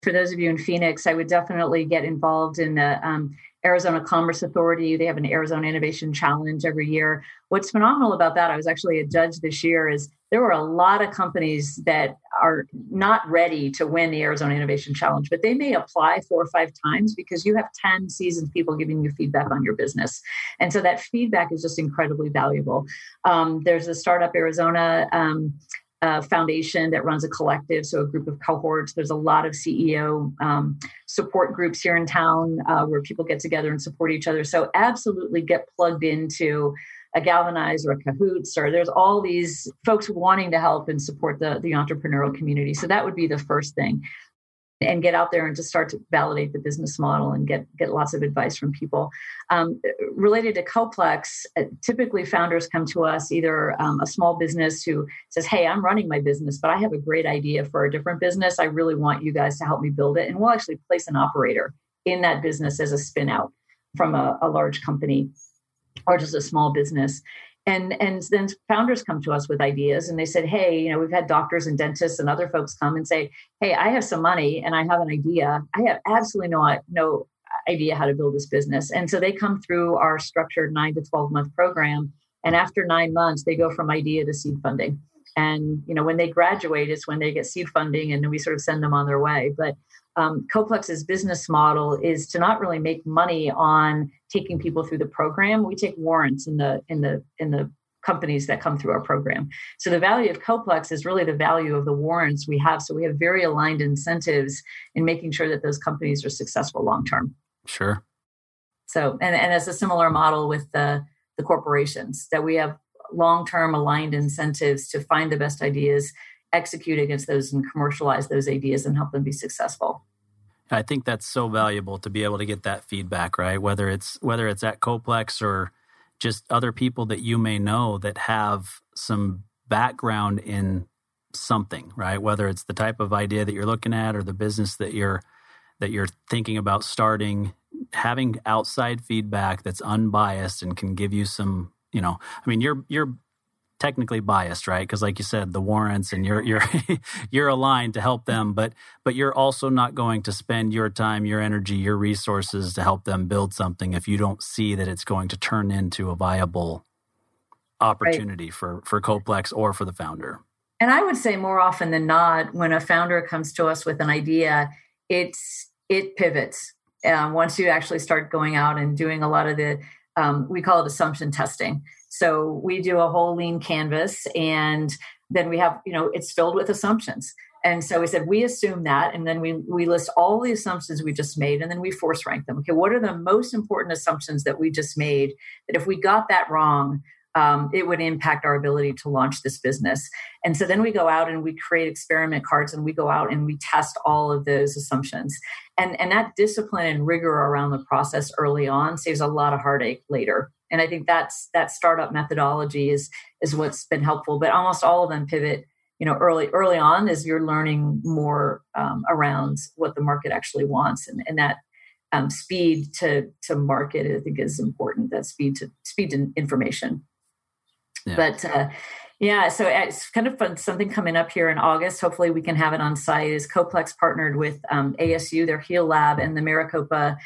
For those of you in phoenix i would definitely get involved in the um, Arizona Commerce Authority. They have an Arizona Innovation Challenge every year. What's phenomenal about that, I was actually a judge this year, is there were a lot of companies that are not ready to win the Arizona Innovation Challenge, but they may apply four or five times because you have 10 seasoned people giving you feedback on your business. And so that feedback is just incredibly valuable. Um, there's a Startup Arizona um, uh, foundation that runs a collective, so a group of cohorts. There's a lot of CEO um, support groups here in town uh, where people get together and support each other. So absolutely get plugged into a Galvanize or a CO+HOOTS, or there's all these folks wanting to help and support the, the entrepreneurial community. So that would be the first thing and get out there and just start to validate the business model and get get lots of advice from people. Um, related to Coplex, uh, typically founders come to us either um, a small business who says, "Hey, I'm running my business, but I have a great idea for a different business. I really want you guys to help me build it," and we'll actually place an operator in that business as a spin out from a, a large company or just a small business. And and then founders come to us with ideas and they said hey you know we've had doctors and dentists and other folks come and say hey i have some money and i have an idea. I have absolutely no no idea how to build this business and so they come through our structured 9 to 12 month program and after 9 months they go from idea to seed funding And you know, when they graduate, it's when they get seed funding, and then we sort of send them on their way. But um, Coplex's business model is to not really make money on taking people through the program. We take warrants in the in the in the companies that come through our program. So the value of Coplex is really the value of the warrants we have. So we have very aligned incentives in making sure that those companies are successful long term. Sure. So and, and as a similar model with the the corporations that we have long term aligned incentives to find the best ideas, execute against those and commercialize those ideas and help them be successful. I think that's so valuable to be able to get that feedback, right? Whether it's whether it's at Coplex or just other people that you may know that have some background in something, right? Whether it's the type of idea that you're looking at or the business that you're that you're thinking about starting, having outside feedback that's unbiased and can give you some, you know, I mean, you're you're technically biased, right? Because like you said, the warrants and you're you're you're aligned to help them, but but you're also not going to spend your time, your energy, your resources to help them build something if you don't see that it's going to turn into a viable opportunity right. for for Coplex or for the founder. And I would say more often than not, when a founder comes to us with an idea, it's it pivots. Um, once you actually start going out and doing a lot of the um, we call it assumption testing so we do a whole lean canvas and then we have, you know, it's filled with assumptions. And so we said we assume that, and then we we list all the assumptions we just made, and then we force rank them. Okay, what are the most important assumptions that we just made? That if we got that wrong, um, it would impact our ability to launch this business. And so then we go out and we create experiment cards, and we go out and we test all of those assumptions. And and that discipline and rigor around the process early on saves a lot of heartache later and i think that's that startup methodology is is what's been helpful but almost all of them pivot you know early early on as you're learning more um, around what the market actually wants and, and that um, speed to to market i think is important that speed to speed to information but uh, yeah so it's kind of fun something coming up here in august hopefully we can have it on site is coplex partnered with um, asu their heal lab and the maricopa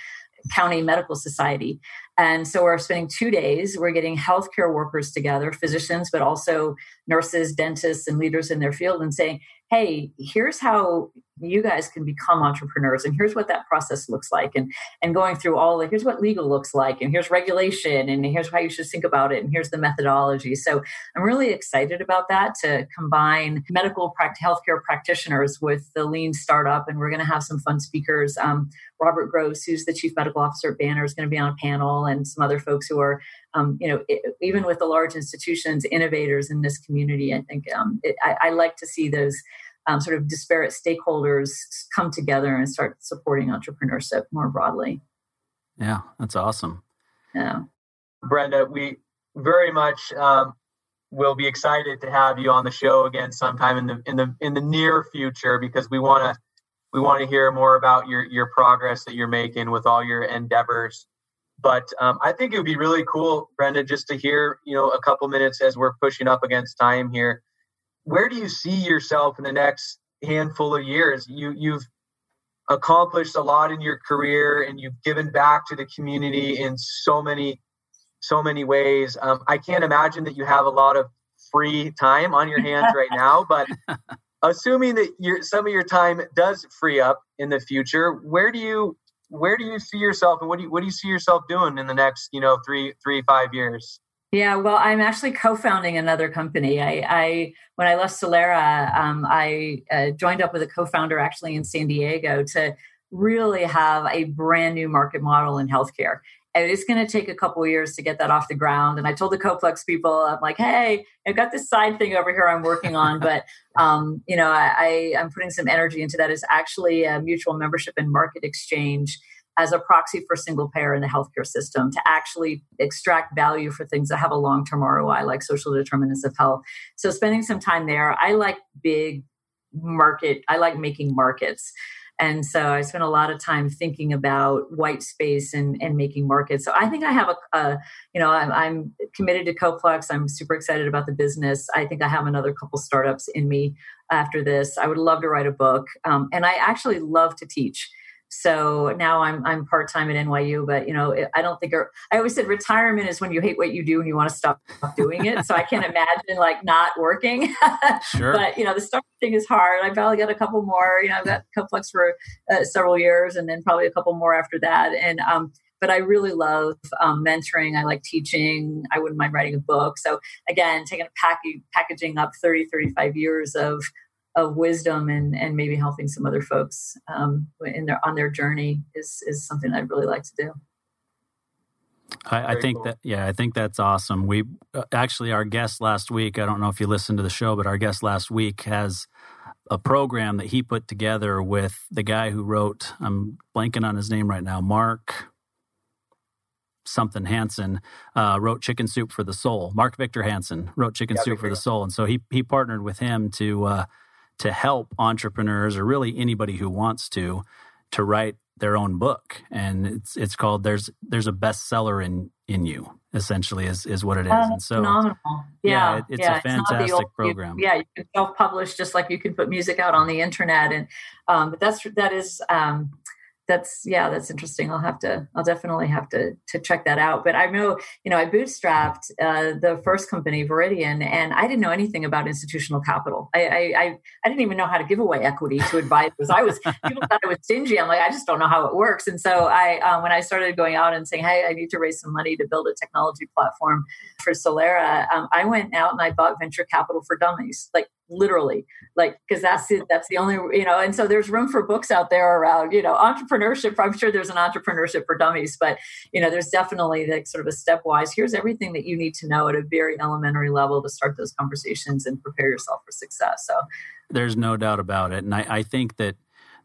County Medical Society. And so we're spending two days. We're getting healthcare workers together, physicians, but also nurses, dentists, and leaders in their field, and saying, hey, here's how you guys can become entrepreneurs and here's what that process looks like and and going through all the here's what legal looks like and here's regulation and here's how you should think about it and here's the methodology. So i'm really excited about that to combine medical practice healthcare practitioners with the lean startup and we're going to have some fun speakers. Um, robert groves who's the chief medical officer at banner is going to be on a panel and some other folks who are um, you know it, even with the large institutions innovators in this community i think um, it, I, I like to see those um, sort of disparate stakeholders come together and start supporting entrepreneurship more broadly. Yeah, that's awesome. Yeah. Brenda, we very much um, will be excited to have you on the show again sometime in the in the in the near future because we want to we want to hear more about your your progress that you're making with all your endeavors. But um, I think it would be really cool, Brenda, just to hear you know a couple minutes as we're pushing up against time here where do you see yourself in the next handful of years? You you've accomplished a lot in your career and you've given back to the community in so many so many ways. Um, I can't imagine that you have a lot of free time on your hands right now, but assuming that your some of your time does free up in the future, where do you where do you see yourself and what do you what do you see yourself doing in the next you know three three five years? Yeah, well, I'm actually co-founding another company. I, I when I left Solera, um, I uh, joined up with a co-founder actually in San Diego to really have a brand new market model in healthcare. And it's going to take a couple years to get that off the ground. And I told the Coplex people, I'm like, hey, I've got this side thing over here I'm working on, but um, you know, I, I, I'm putting some energy into that. Is actually a mutual membership and market exchange as a proxy for single payer in the healthcare system to actually extract value for things that have a long term ROI, like social determinants of health. So, spending some time there, I like big market, I like making markets. And so I spent a lot of time thinking about white space and, and making markets. So I think I have a, a you know, I'm, I'm, committed to Coplex. I'm super excited about the business. I think I have another couple startups in me after this. I would love to write a book. Um, and I actually love to teach. So now I'm I'm part time at NYU, but you know I don't think I always said retirement is when you hate what you do and you want to stop doing it. so I can't imagine like not working. sure. But you know the startup thing is hard. I've probably got a couple more. You know I've got Coplex for uh, several years, and then probably a couple more after that. And um, but I really love um, mentoring. I like teaching. I wouldn't mind writing a book. So again, taking a pack- packaging up 30, 35 years of of wisdom and and maybe helping some other folks um, in their on their journey is is something I'd really like to do. I, I think cool. that yeah, I think that's awesome. We uh, actually our guest last week. I don't know if you listened to the show, but our guest last week has a program that he put together with the guy who wrote. I'm blanking on his name right now. Mark something Hansen uh, wrote Chicken Soup for the Soul. Mark Victor Hansen wrote Chicken yeah, Soup for the Soul, and so he he partnered with him to uh, to help entrepreneurs or really anybody who wants to to write their own book. And it's it's called "There's There's a Bestseller in in You." Essentially, is is what it is. and so, phenomenal. Yeah, yeah it, it's yeah, a fantastic it's old, program. You, yeah, you can self publish just like you can put music out on the internet, and um, but that's that is. Um, that's yeah that's interesting. I'll have to i'll definitely have to to check that out. But i know you know i bootstrapped uh, the first company viridian and i didn't know anything about institutional capital. I, I i didn't even know how to give away equity to advisors. I was people thought i was stingy. I'm like i just don't know how it works. And so i um, when i started going out and saying hey i need to raise some money to build a technology platform for solera um, i went out and i bought venture capital for dummies. Like literally like because that's it that's the only you know and so there's room for books out there around you know entrepreneurship i'm sure there's an entrepreneurship for dummies but you know there's definitely like sort of a stepwise here's everything that you need to know at a very elementary level to start those conversations and prepare yourself for success so. There's no doubt about it and i, I think that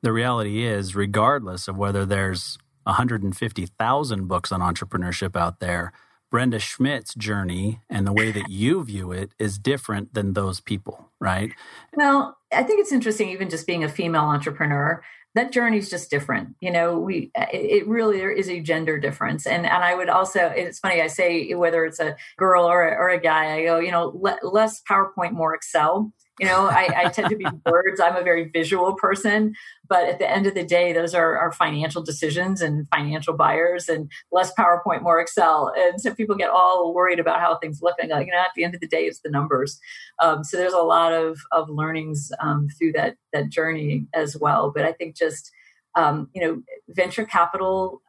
the reality is regardless of whether there's 150,000 books on entrepreneurship out there Brenda Schmidt's journey and the way that you view it is different than those people, right? Well, I think it's interesting, even just being a female entrepreneur. That journey is just different. You know, we it really there is a gender difference, and and I would also it's funny I say whether it's a girl or a, or a guy, I go you know le- less PowerPoint, more Excel you know, I, I tend to be words. I'm a very visual person, but at the end of the day, those are our financial decisions and financial buyers, and less PowerPoint, more Excel. And so people get all worried about how things look. And like, you know, at the end of the day, it's the numbers. Um, so there's a lot of of learnings um, through that that journey as well. But I think just um, you know, venture capital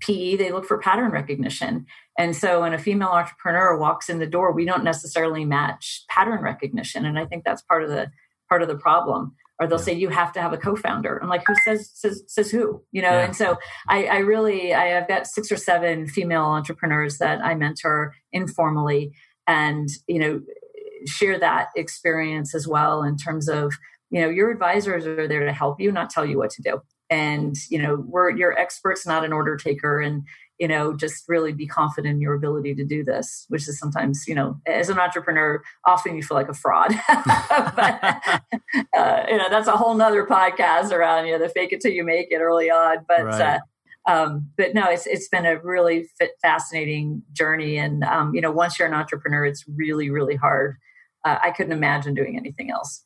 PE, they look for pattern recognition. And so when a female entrepreneur walks in the door, we don't necessarily match pattern recognition. And I think that's part of the part of the problem. Or they'll yeah. say you have to have a co-founder. I'm like, who says says says who? You know, yeah. and so I, I really I have got six or seven female entrepreneurs that I mentor informally and you know share that experience as well in terms of you know your advisors are there to help you not tell you what to do and you know we're your experts not an order taker and you know just really be confident in your ability to do this which is sometimes you know as an entrepreneur often you feel like a fraud but uh, you know that's a whole nother podcast around you know the fake it till you make it early on but right. uh, um, but no, it's it's been a really fit, fascinating journey, and um, you know, once you're an entrepreneur, it's really really hard. Uh, I couldn't imagine doing anything else.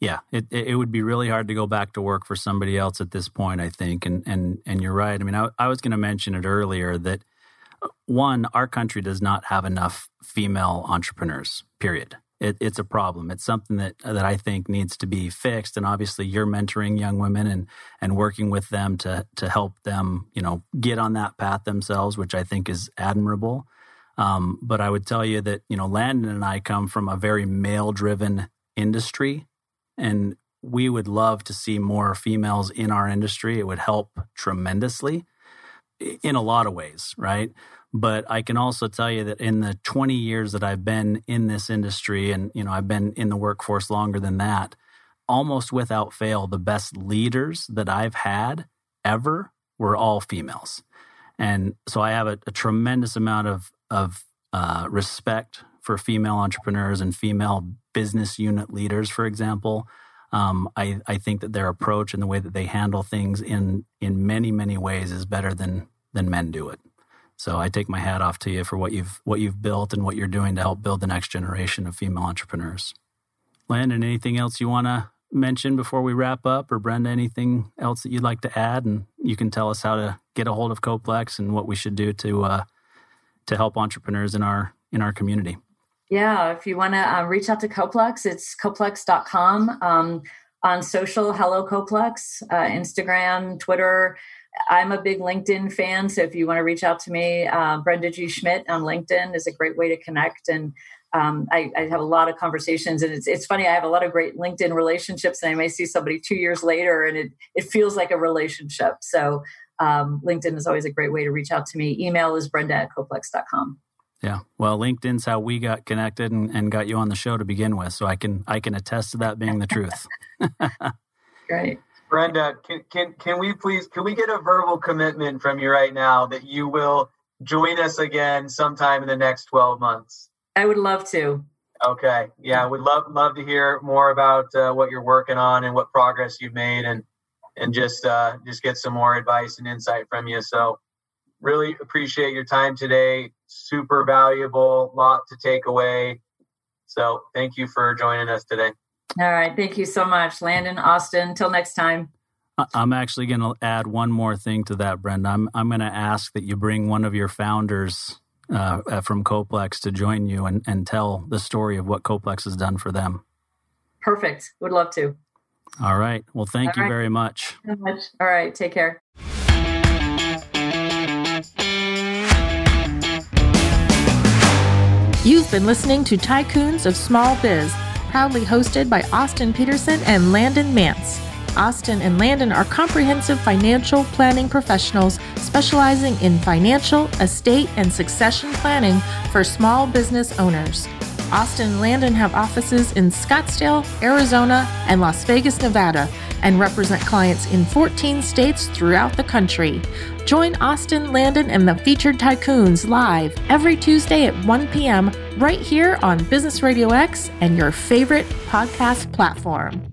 Yeah, it it would be really hard to go back to work for somebody else at this point, I think. And and and you're right. I mean, I, I was going to mention it earlier that uh, one, our country does not have enough female entrepreneurs. Period. It, it's a problem. It's something that that I think needs to be fixed. And obviously, you're mentoring young women and and working with them to to help them, you know, get on that path themselves, which I think is admirable. Um, but I would tell you that you know, Landon and I come from a very male driven industry and we would love to see more females in our industry. It would help tremendously in a lot of ways, right? But I can also tell you that in the 20 years that I've been in this industry, and you know, I've been in the workforce longer than that, almost without fail, the best leaders that I've had ever were all females. And so I have a, a tremendous amount of, of uh, respect for female entrepreneurs and female business unit leaders, for example. Um, I, I think that their approach and the way that they handle things in in many many ways is better than than men do it. So I take my hat off to you for what you've what you've built and what you're doing to help build the next generation of female entrepreneurs. Landon, anything else you want to mention before we wrap up, or Brenda, anything else that you'd like to add? And you can tell us how to get a hold of Coplex and what we should do to uh, to help entrepreneurs in our in our community. Yeah, if you want to uh, reach out to Coplex, it's coplex.com. Um, on social, hello Coplex, uh, Instagram, Twitter. I'm a big LinkedIn fan, so if you want to reach out to me, uh, Brenda G. Schmidt on LinkedIn is a great way to connect. And um, I, I, have a lot of conversations, and it's it's funny. I have a lot of great LinkedIn relationships, and I may see somebody two years later, and it it feels like a relationship. So um, LinkedIn is always a great way to reach out to me. Email is Brenda at coplex.com. Yeah. Well, LinkedIn's how we got connected and, and got you on the show to begin with. So I can I can attest to that being the truth. Great. Brenda, can, can can we please can we get a verbal commitment from you right now that you will join us again sometime in the next 12 months? I would love to. Okay. Yeah, we'd love love to hear more about uh, what you're working on and what progress you've made and and just uh, just get some more advice and insight from you. So really appreciate your time today. Super valuable, lot to take away. So thank you for joining us today. All right. Thank you so much, Landon, Austin. Till next time. I'm actually going to add one more thing to that, Brenda. I'm, I'm going to ask that you bring one of your founders uh, uh, from Coplex to join you and, and tell the story of what Coplex has done for them. Perfect. Would love to. All right. Well, thank All you right. very much. much. All right. Take care. You've been listening to Tycoons of Small Biz, proudly hosted by Austin Peterson and Landon Mance. Austin and Landon are comprehensive financial planning professionals specializing in financial, estate, and succession planning for small business owners. Austin and Landon have offices in Scottsdale, Arizona, and Las Vegas, Nevada, and represent clients in 14 states throughout the country. Join Austin, Landon, and the featured tycoons live every Tuesday at 1 p.m. right here on Business Radio X and your favorite podcast platform.